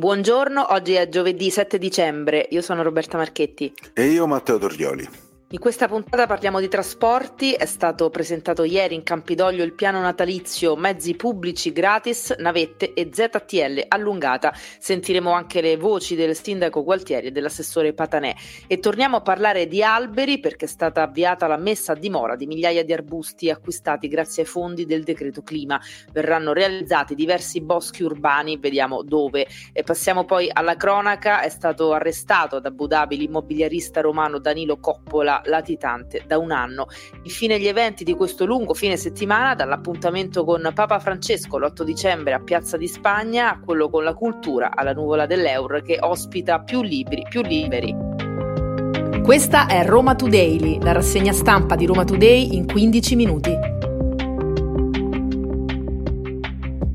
Buongiorno, oggi è giovedì 7 dicembre. Io sono Roberta Marchetti. E io Matteo Torrioli. In questa puntata parliamo di trasporti, è stato presentato ieri in Campidoglio il piano natalizio mezzi pubblici gratis, navette e ZTL allungata. Sentiremo anche le voci del sindaco Gualtieri e dell'assessore Patanè. E torniamo a parlare di alberi perché è stata avviata la messa a dimora di migliaia di arbusti acquistati grazie ai fondi del decreto clima. Verranno realizzati diversi boschi urbani, vediamo dove. E passiamo poi alla cronaca, è stato arrestato ad Abu l'immobiliarista romano Danilo Coppola latitante da un anno. Infine gli eventi di questo lungo fine settimana, dall'appuntamento con Papa Francesco l'8 dicembre a Piazza di Spagna, a quello con la cultura alla nuvola dell'Eur che ospita più libri, più liberi. Questa è Roma Today, la rassegna stampa di Roma Today in 15 minuti.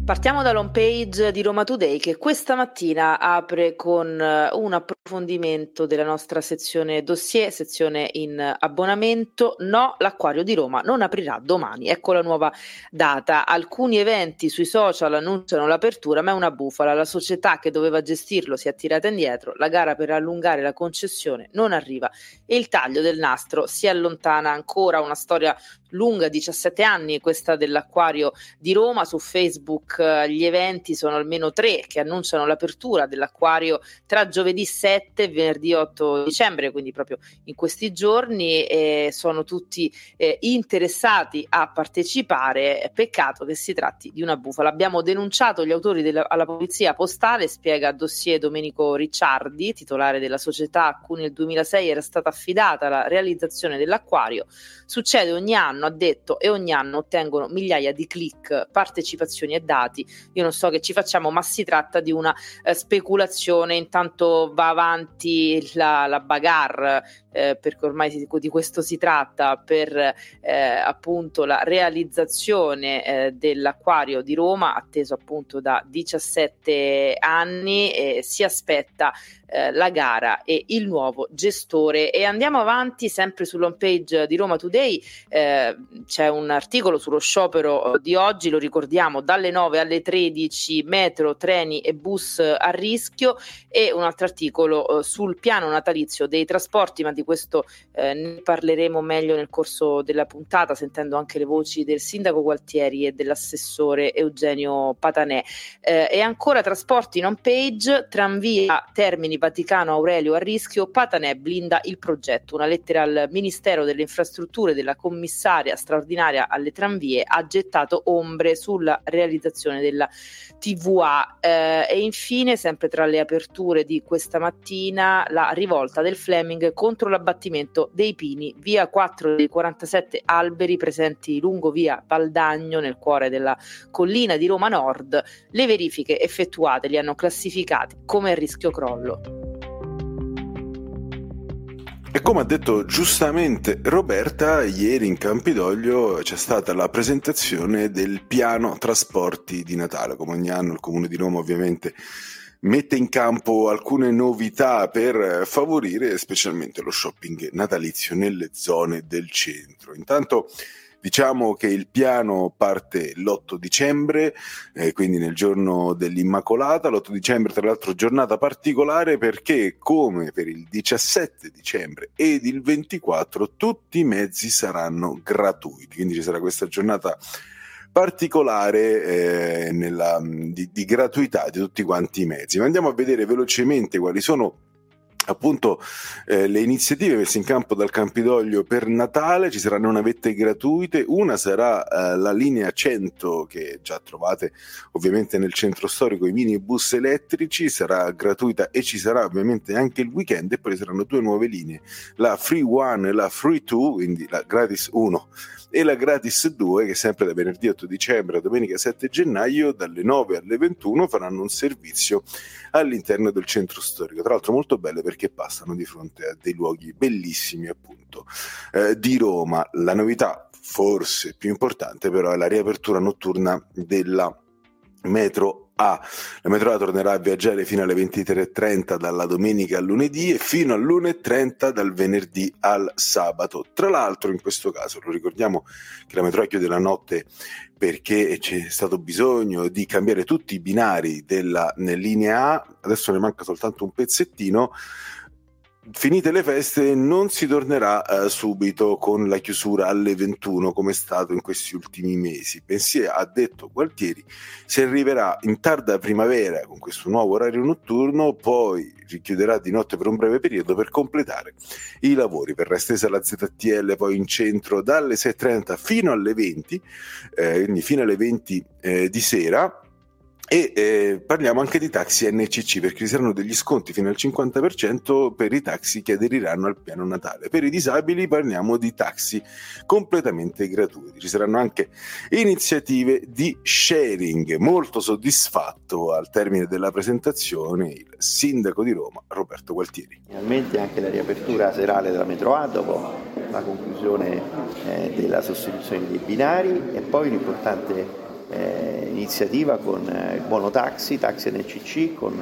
Partiamo dall'home page di Roma Today che questa mattina apre con eh, un approfondimento della nostra sezione dossier, sezione in abbonamento. No, l'acquario di Roma non aprirà domani. Ecco la nuova data. Alcuni eventi sui social annunciano l'apertura, ma è una bufala. La società che doveva gestirlo si è tirata indietro, la gara per allungare la concessione non arriva e il taglio del nastro si allontana ancora. Una storia lunga, 17 anni, questa dell'acquario di Roma. Su Facebook eh, gli eventi sono almeno tre che annunciano l'apertura dell'acquario tra giovedì 7 e venerdì 8 dicembre, quindi proprio in questi giorni. Eh, sono tutti eh, interessati a partecipare. Peccato che si tratti di una bufala. Abbiamo denunciato gli autori della, alla polizia postale, spiega dossier Domenico Ricciardi, titolare della società a cui nel 2006 era stata affidata la realizzazione dell'acquario. Succede ogni anno anno ha detto e ogni anno ottengono migliaia di click, partecipazioni e dati. Io non so che ci facciamo, ma si tratta di una eh, speculazione. Intanto va avanti la, la bagarre, eh, perché ormai di questo si tratta, per eh, appunto la realizzazione eh, dell'acquario di Roma, atteso appunto da 17 anni, e si aspetta eh, la gara e il nuovo gestore. E andiamo avanti sempre sull'home page di Roma Today. Eh, c'è un articolo sullo sciopero di oggi, lo ricordiamo, dalle 9 alle 13 metro, treni e bus a rischio e un altro articolo eh, sul piano natalizio dei trasporti, ma di questo eh, ne parleremo meglio nel corso della puntata, sentendo anche le voci del sindaco Gualtieri e dell'assessore Eugenio Patanè. Eh, e ancora trasporti in home page, tranvia Termini Vaticano Aurelio a rischio, Patanè blinda il progetto. Una lettera al Ministero delle Infrastrutture della commissaria straordinaria alle tranvie ha gettato ombre sulla realizzazione della TVA. Eh, e infine, sempre tra le aperture di questa mattina, la rivolta del Fleming contro l'abbattimento dei pini, via 4 dei 47 alberi presenti lungo via Valdagno nel cuore della collina di Roma Nord. Le verifiche effettuate li hanno classificati come a rischio crollo. E come ha detto giustamente Roberta, ieri in Campidoglio c'è stata la presentazione del piano trasporti di Natale. Come ogni anno il Comune di Roma ovviamente mette in campo alcune novità per favorire specialmente lo shopping natalizio nelle zone del centro. Intanto Diciamo che il piano parte l'8 dicembre, eh, quindi nel giorno dell'Immacolata, l'8 dicembre tra l'altro giornata particolare perché come per il 17 dicembre ed il 24 tutti i mezzi saranno gratuiti, quindi ci sarà questa giornata particolare eh, nella, di, di gratuità di tutti quanti i mezzi. Ma andiamo a vedere velocemente quali sono appunto eh, le iniziative messe in campo dal Campidoglio per Natale, ci saranno navette gratuite, una sarà eh, la linea 100 che già trovate ovviamente nel centro storico, i minibus elettrici, sarà gratuita e ci sarà ovviamente anche il weekend e poi ci saranno due nuove linee, la Free One e la Free 2, quindi la gratis 1 e la gratis 2 che sempre da venerdì 8 dicembre a domenica 7 gennaio dalle 9 alle 21 faranno un servizio all'interno del centro storico, tra l'altro molto belle perché passano di fronte a dei luoghi bellissimi appunto eh, di Roma. La novità forse più importante però è la riapertura notturna della metro a. La metro A tornerà a viaggiare fino alle 23.30 dalla domenica al lunedì e fino all'1.30 dal venerdì al sabato. Tra l'altro, in questo caso, lo ricordiamo che la metro A chiude la notte perché c'è stato bisogno di cambiare tutti i binari della linea A, adesso ne manca soltanto un pezzettino finite le feste non si tornerà eh, subito con la chiusura alle 21 come è stato in questi ultimi mesi. Bensì, ha detto Gualtieri, si arriverà in tarda primavera con questo nuovo orario notturno, poi richiuderà di notte per un breve periodo per completare i lavori. Verrà estesa la ZTL poi in centro dalle 6.30 fino alle 20, eh, quindi fino alle 20 eh, di sera e eh, parliamo anche di taxi NCC perché ci saranno degli sconti fino al 50% per i taxi che aderiranno al piano Natale. Per i disabili parliamo di taxi completamente gratuiti. Ci saranno anche iniziative di sharing. Molto soddisfatto al termine della presentazione il sindaco di Roma Roberto Gualtieri. Finalmente anche la riapertura serale della metro A dopo la conclusione eh, della sostituzione dei binari e poi un'importante eh, iniziativa con eh, il buono taxi, taxi NCC con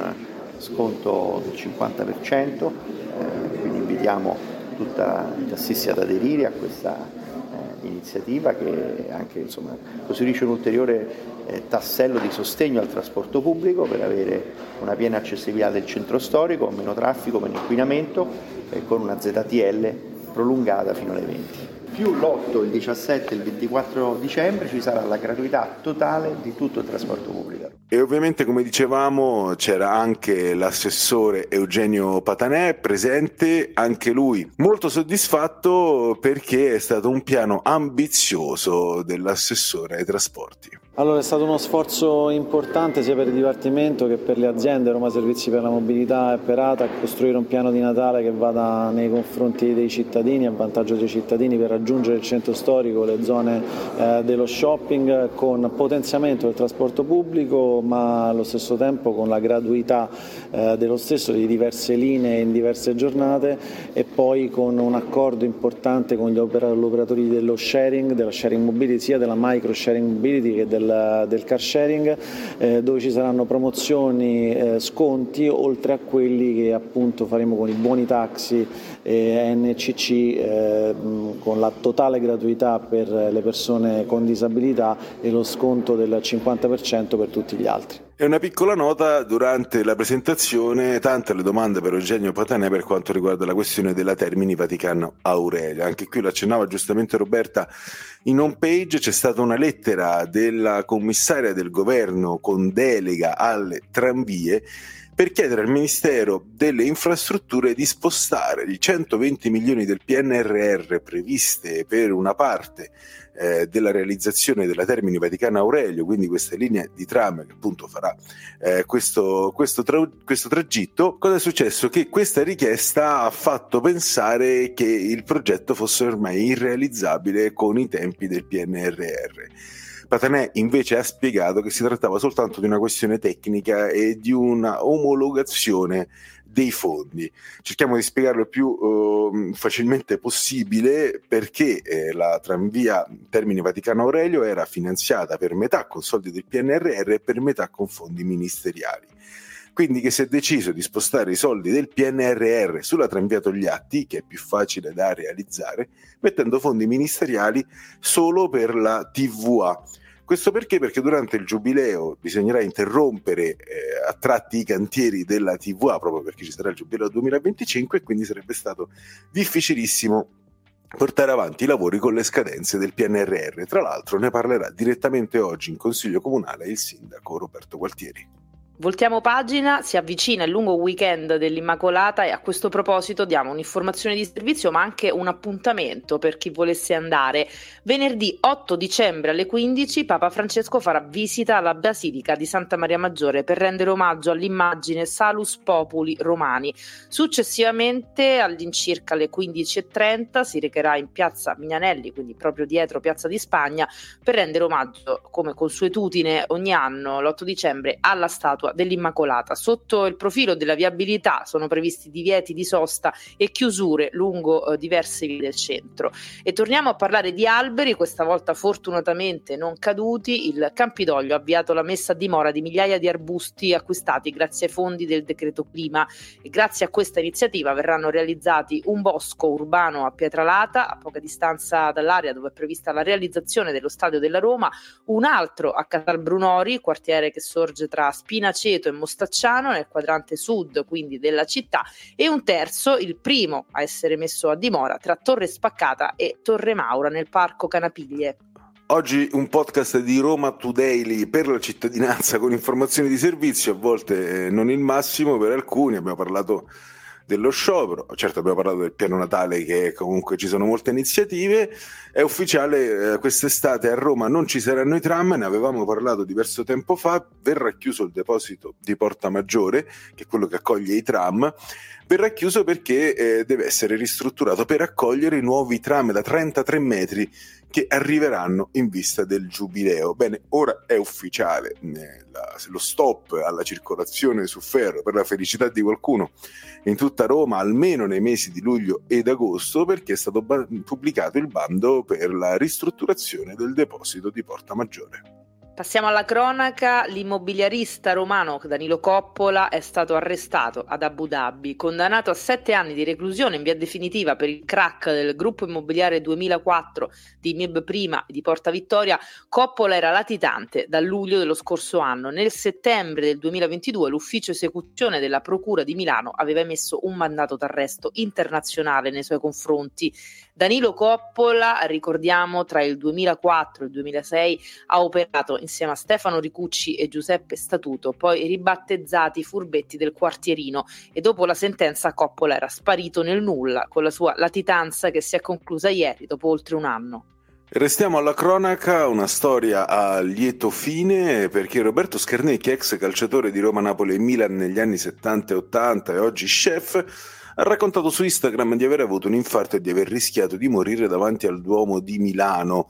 sconto del 50%, eh, quindi invitiamo tutta i tassisti ad aderire a questa eh, iniziativa che anche insomma, costituisce un ulteriore eh, tassello di sostegno al trasporto pubblico per avere una piena accessibilità del centro storico, meno traffico, meno inquinamento e con una ZTL prolungata fino alle 20 più l'8, il 17 e il 24 dicembre ci sarà la gratuità totale di tutto il trasporto pubblico. E ovviamente come dicevamo c'era anche l'assessore Eugenio Patanè presente, anche lui molto soddisfatto perché è stato un piano ambizioso dell'assessore ai trasporti. Allora è stato uno sforzo importante sia per il Dipartimento che per le aziende Roma Servizi per la Mobilità e per ATA costruire un piano di Natale che vada nei confronti dei cittadini, a vantaggio dei cittadini per raggiungere il centro storico, le zone eh, dello shopping con potenziamento del trasporto pubblico ma allo stesso tempo con la gratuità eh, dello stesso di diverse linee in diverse giornate e poi con un accordo importante con gli operatori dello sharing, della sharing mobility, sia della micro sharing mobility che della del, del car sharing eh, dove ci saranno promozioni, eh, sconti oltre a quelli che appunto faremo con i buoni taxi e NCC eh, con la totale gratuità per le persone con disabilità e lo sconto del 50% per tutti gli altri. E una piccola nota, durante la presentazione tante le domande per Eugenio Patanè per quanto riguarda la questione della Termini Vaticano Aurelia. Anche qui lo accennava giustamente Roberta, in home page c'è stata una lettera della commissaria del governo con delega alle tranvie per chiedere al Ministero delle Infrastrutture di spostare i 120 milioni del PNRR previste per una parte eh, della realizzazione della Termini Vaticana Aurelio, quindi questa linea di tram che appunto farà eh, questo, questo, tra, questo tragitto, cosa è successo? Che questa richiesta ha fatto pensare che il progetto fosse ormai irrealizzabile con i tempi del PNRR. Patanè invece ha spiegato che si trattava soltanto di una questione tecnica e di una omologazione dei fondi. Cerchiamo di spiegarlo il più uh, facilmente possibile perché eh, la tranvia Termini Vaticano Aurelio era finanziata per metà con soldi del PNRR e per metà con fondi ministeriali. Quindi che si è deciso di spostare i soldi del PNRR sulla tranvia Togliatti, che è più facile da realizzare, mettendo fondi ministeriali solo per la TVA questo perché? Perché durante il giubileo bisognerà interrompere eh, a tratti i cantieri della TVA proprio perché ci sarà il giubileo 2025 e quindi sarebbe stato difficilissimo portare avanti i lavori con le scadenze del PNRR. Tra l'altro ne parlerà direttamente oggi in Consiglio Comunale il sindaco Roberto Gualtieri. Voltiamo pagina, si avvicina il lungo weekend dell'Immacolata e a questo proposito diamo un'informazione di servizio ma anche un appuntamento per chi volesse andare. Venerdì 8 dicembre alle 15 Papa Francesco farà visita alla Basilica di Santa Maria Maggiore per rendere omaggio all'immagine Salus Populi Romani. Successivamente all'incirca alle 15.30 si recherà in piazza Mignanelli, quindi proprio dietro Piazza di Spagna, per rendere omaggio come consuetudine ogni anno l'8 dicembre alla statua statua dell'Immacolata. Sotto il profilo della viabilità sono previsti divieti di sosta e chiusure lungo eh, diverse vie del centro. E torniamo a parlare di alberi, questa volta fortunatamente non caduti. Il Campidoglio ha avviato la messa a dimora di migliaia di arbusti acquistati grazie ai fondi del decreto clima e grazie a questa iniziativa verranno realizzati un bosco urbano a Pietralata, a poca distanza dall'area dove è prevista la realizzazione dello stadio della Roma, un altro a Casal Brunori, quartiere che sorge tra Spinaceto e Mostacciano nel quadrante sud quindi della città e un terzo, il primo a essere messo a dimora tra Torre Spaccata e Torre Maura nel parco Canapiglie. Oggi un podcast di Roma Today per la cittadinanza con informazioni di servizio, a volte eh, non il massimo per alcuni, abbiamo parlato dello sciopero. Certo abbiamo parlato del piano Natale che comunque ci sono molte iniziative. È ufficiale, eh, quest'estate a Roma non ci saranno i tram, ne avevamo parlato diverso tempo fa, verrà chiuso il deposito di Porta Maggiore, che è quello che accoglie i tram, verrà chiuso perché eh, deve essere ristrutturato per accogliere i nuovi tram da 33 metri che arriveranno in vista del giubileo. Bene, ora è ufficiale eh, la, lo stop alla circolazione su ferro per la felicità di qualcuno in tutta Roma, almeno nei mesi di luglio ed agosto, perché è stato ba- pubblicato il bando per la ristrutturazione del deposito di Porta Maggiore. Passiamo alla cronaca, l'immobiliarista romano Danilo Coppola è stato arrestato ad Abu Dhabi, condannato a sette anni di reclusione in via definitiva per il crack del gruppo immobiliare 2004 di MIB Prima di Porta Vittoria. Coppola era latitante dal luglio dello scorso anno. Nel settembre del 2022 l'ufficio esecuzione della Procura di Milano aveva emesso un mandato d'arresto internazionale nei suoi confronti. Danilo Coppola, ricordiamo, tra il 2004 e il 2006 ha operato insieme a Stefano Ricucci e Giuseppe Statuto, poi ribattezzati furbetti del quartierino e dopo la sentenza Coppola era sparito nel nulla con la sua latitanza che si è conclusa ieri dopo oltre un anno. Restiamo alla cronaca, una storia a lieto fine perché Roberto Scarnecchi, ex calciatore di Roma, Napoli e Milan negli anni 70 e 80 e oggi chef, ha raccontato su Instagram di aver avuto un infarto e di aver rischiato di morire davanti al Duomo di Milano.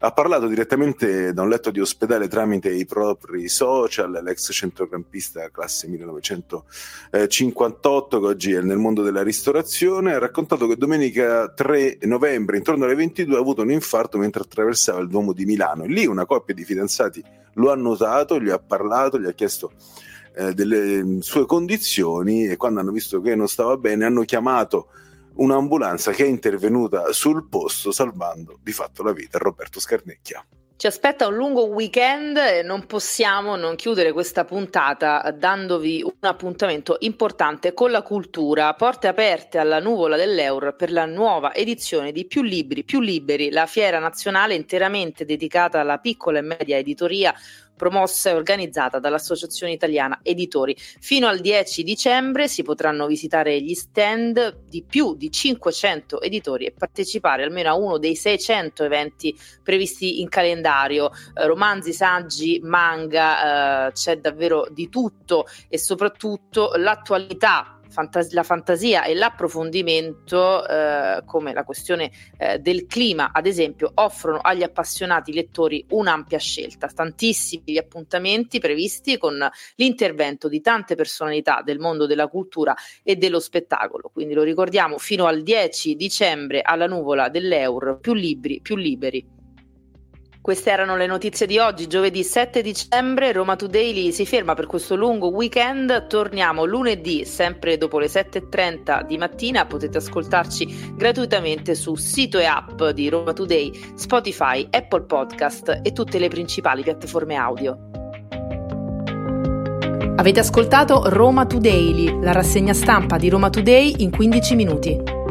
Ha parlato direttamente da un letto di ospedale tramite i propri social, l'ex centrocampista classe 1958 che oggi è nel mondo della ristorazione, ha raccontato che domenica 3 novembre intorno alle 22 ha avuto un infarto mentre attraversava il Duomo di Milano. Lì una coppia di fidanzati lo ha notato, gli ha parlato, gli ha chiesto eh, delle mm, sue condizioni e quando hanno visto che non stava bene hanno chiamato un'ambulanza che è intervenuta sul posto salvando di fatto la vita a Roberto Scarnecchia. Ci aspetta un lungo weekend e non possiamo non chiudere questa puntata dandovi un appuntamento importante con la cultura. Porte aperte alla nuvola dell'Eur per la nuova edizione di Più Libri, Più Liberi, la fiera nazionale interamente dedicata alla piccola e media editoria promossa e organizzata dall'Associazione Italiana Editori. Fino al 10 dicembre si potranno visitare gli stand di più di 500 editori e partecipare almeno a uno dei 600 eventi previsti in calendario. Eh, romanzi, saggi, manga, eh, c'è davvero di tutto e soprattutto l'attualità fantas- la fantasia e l'approfondimento, eh, come la questione eh, del clima, ad esempio, offrono agli appassionati lettori un'ampia scelta. Tantissimi gli appuntamenti previsti con l'intervento di tante personalità del mondo della cultura e dello spettacolo. Quindi lo ricordiamo fino al 10 dicembre alla nuvola dell'Eur, più libri, più liberi. Queste erano le notizie di oggi, giovedì 7 dicembre. Roma Today si ferma per questo lungo weekend. Torniamo lunedì, sempre dopo le 7.30 di mattina. Potete ascoltarci gratuitamente su sito e app di Roma Today, Spotify, Apple Podcast e tutte le principali piattaforme audio. Avete ascoltato Roma Today, la rassegna stampa di Roma Today in 15 minuti.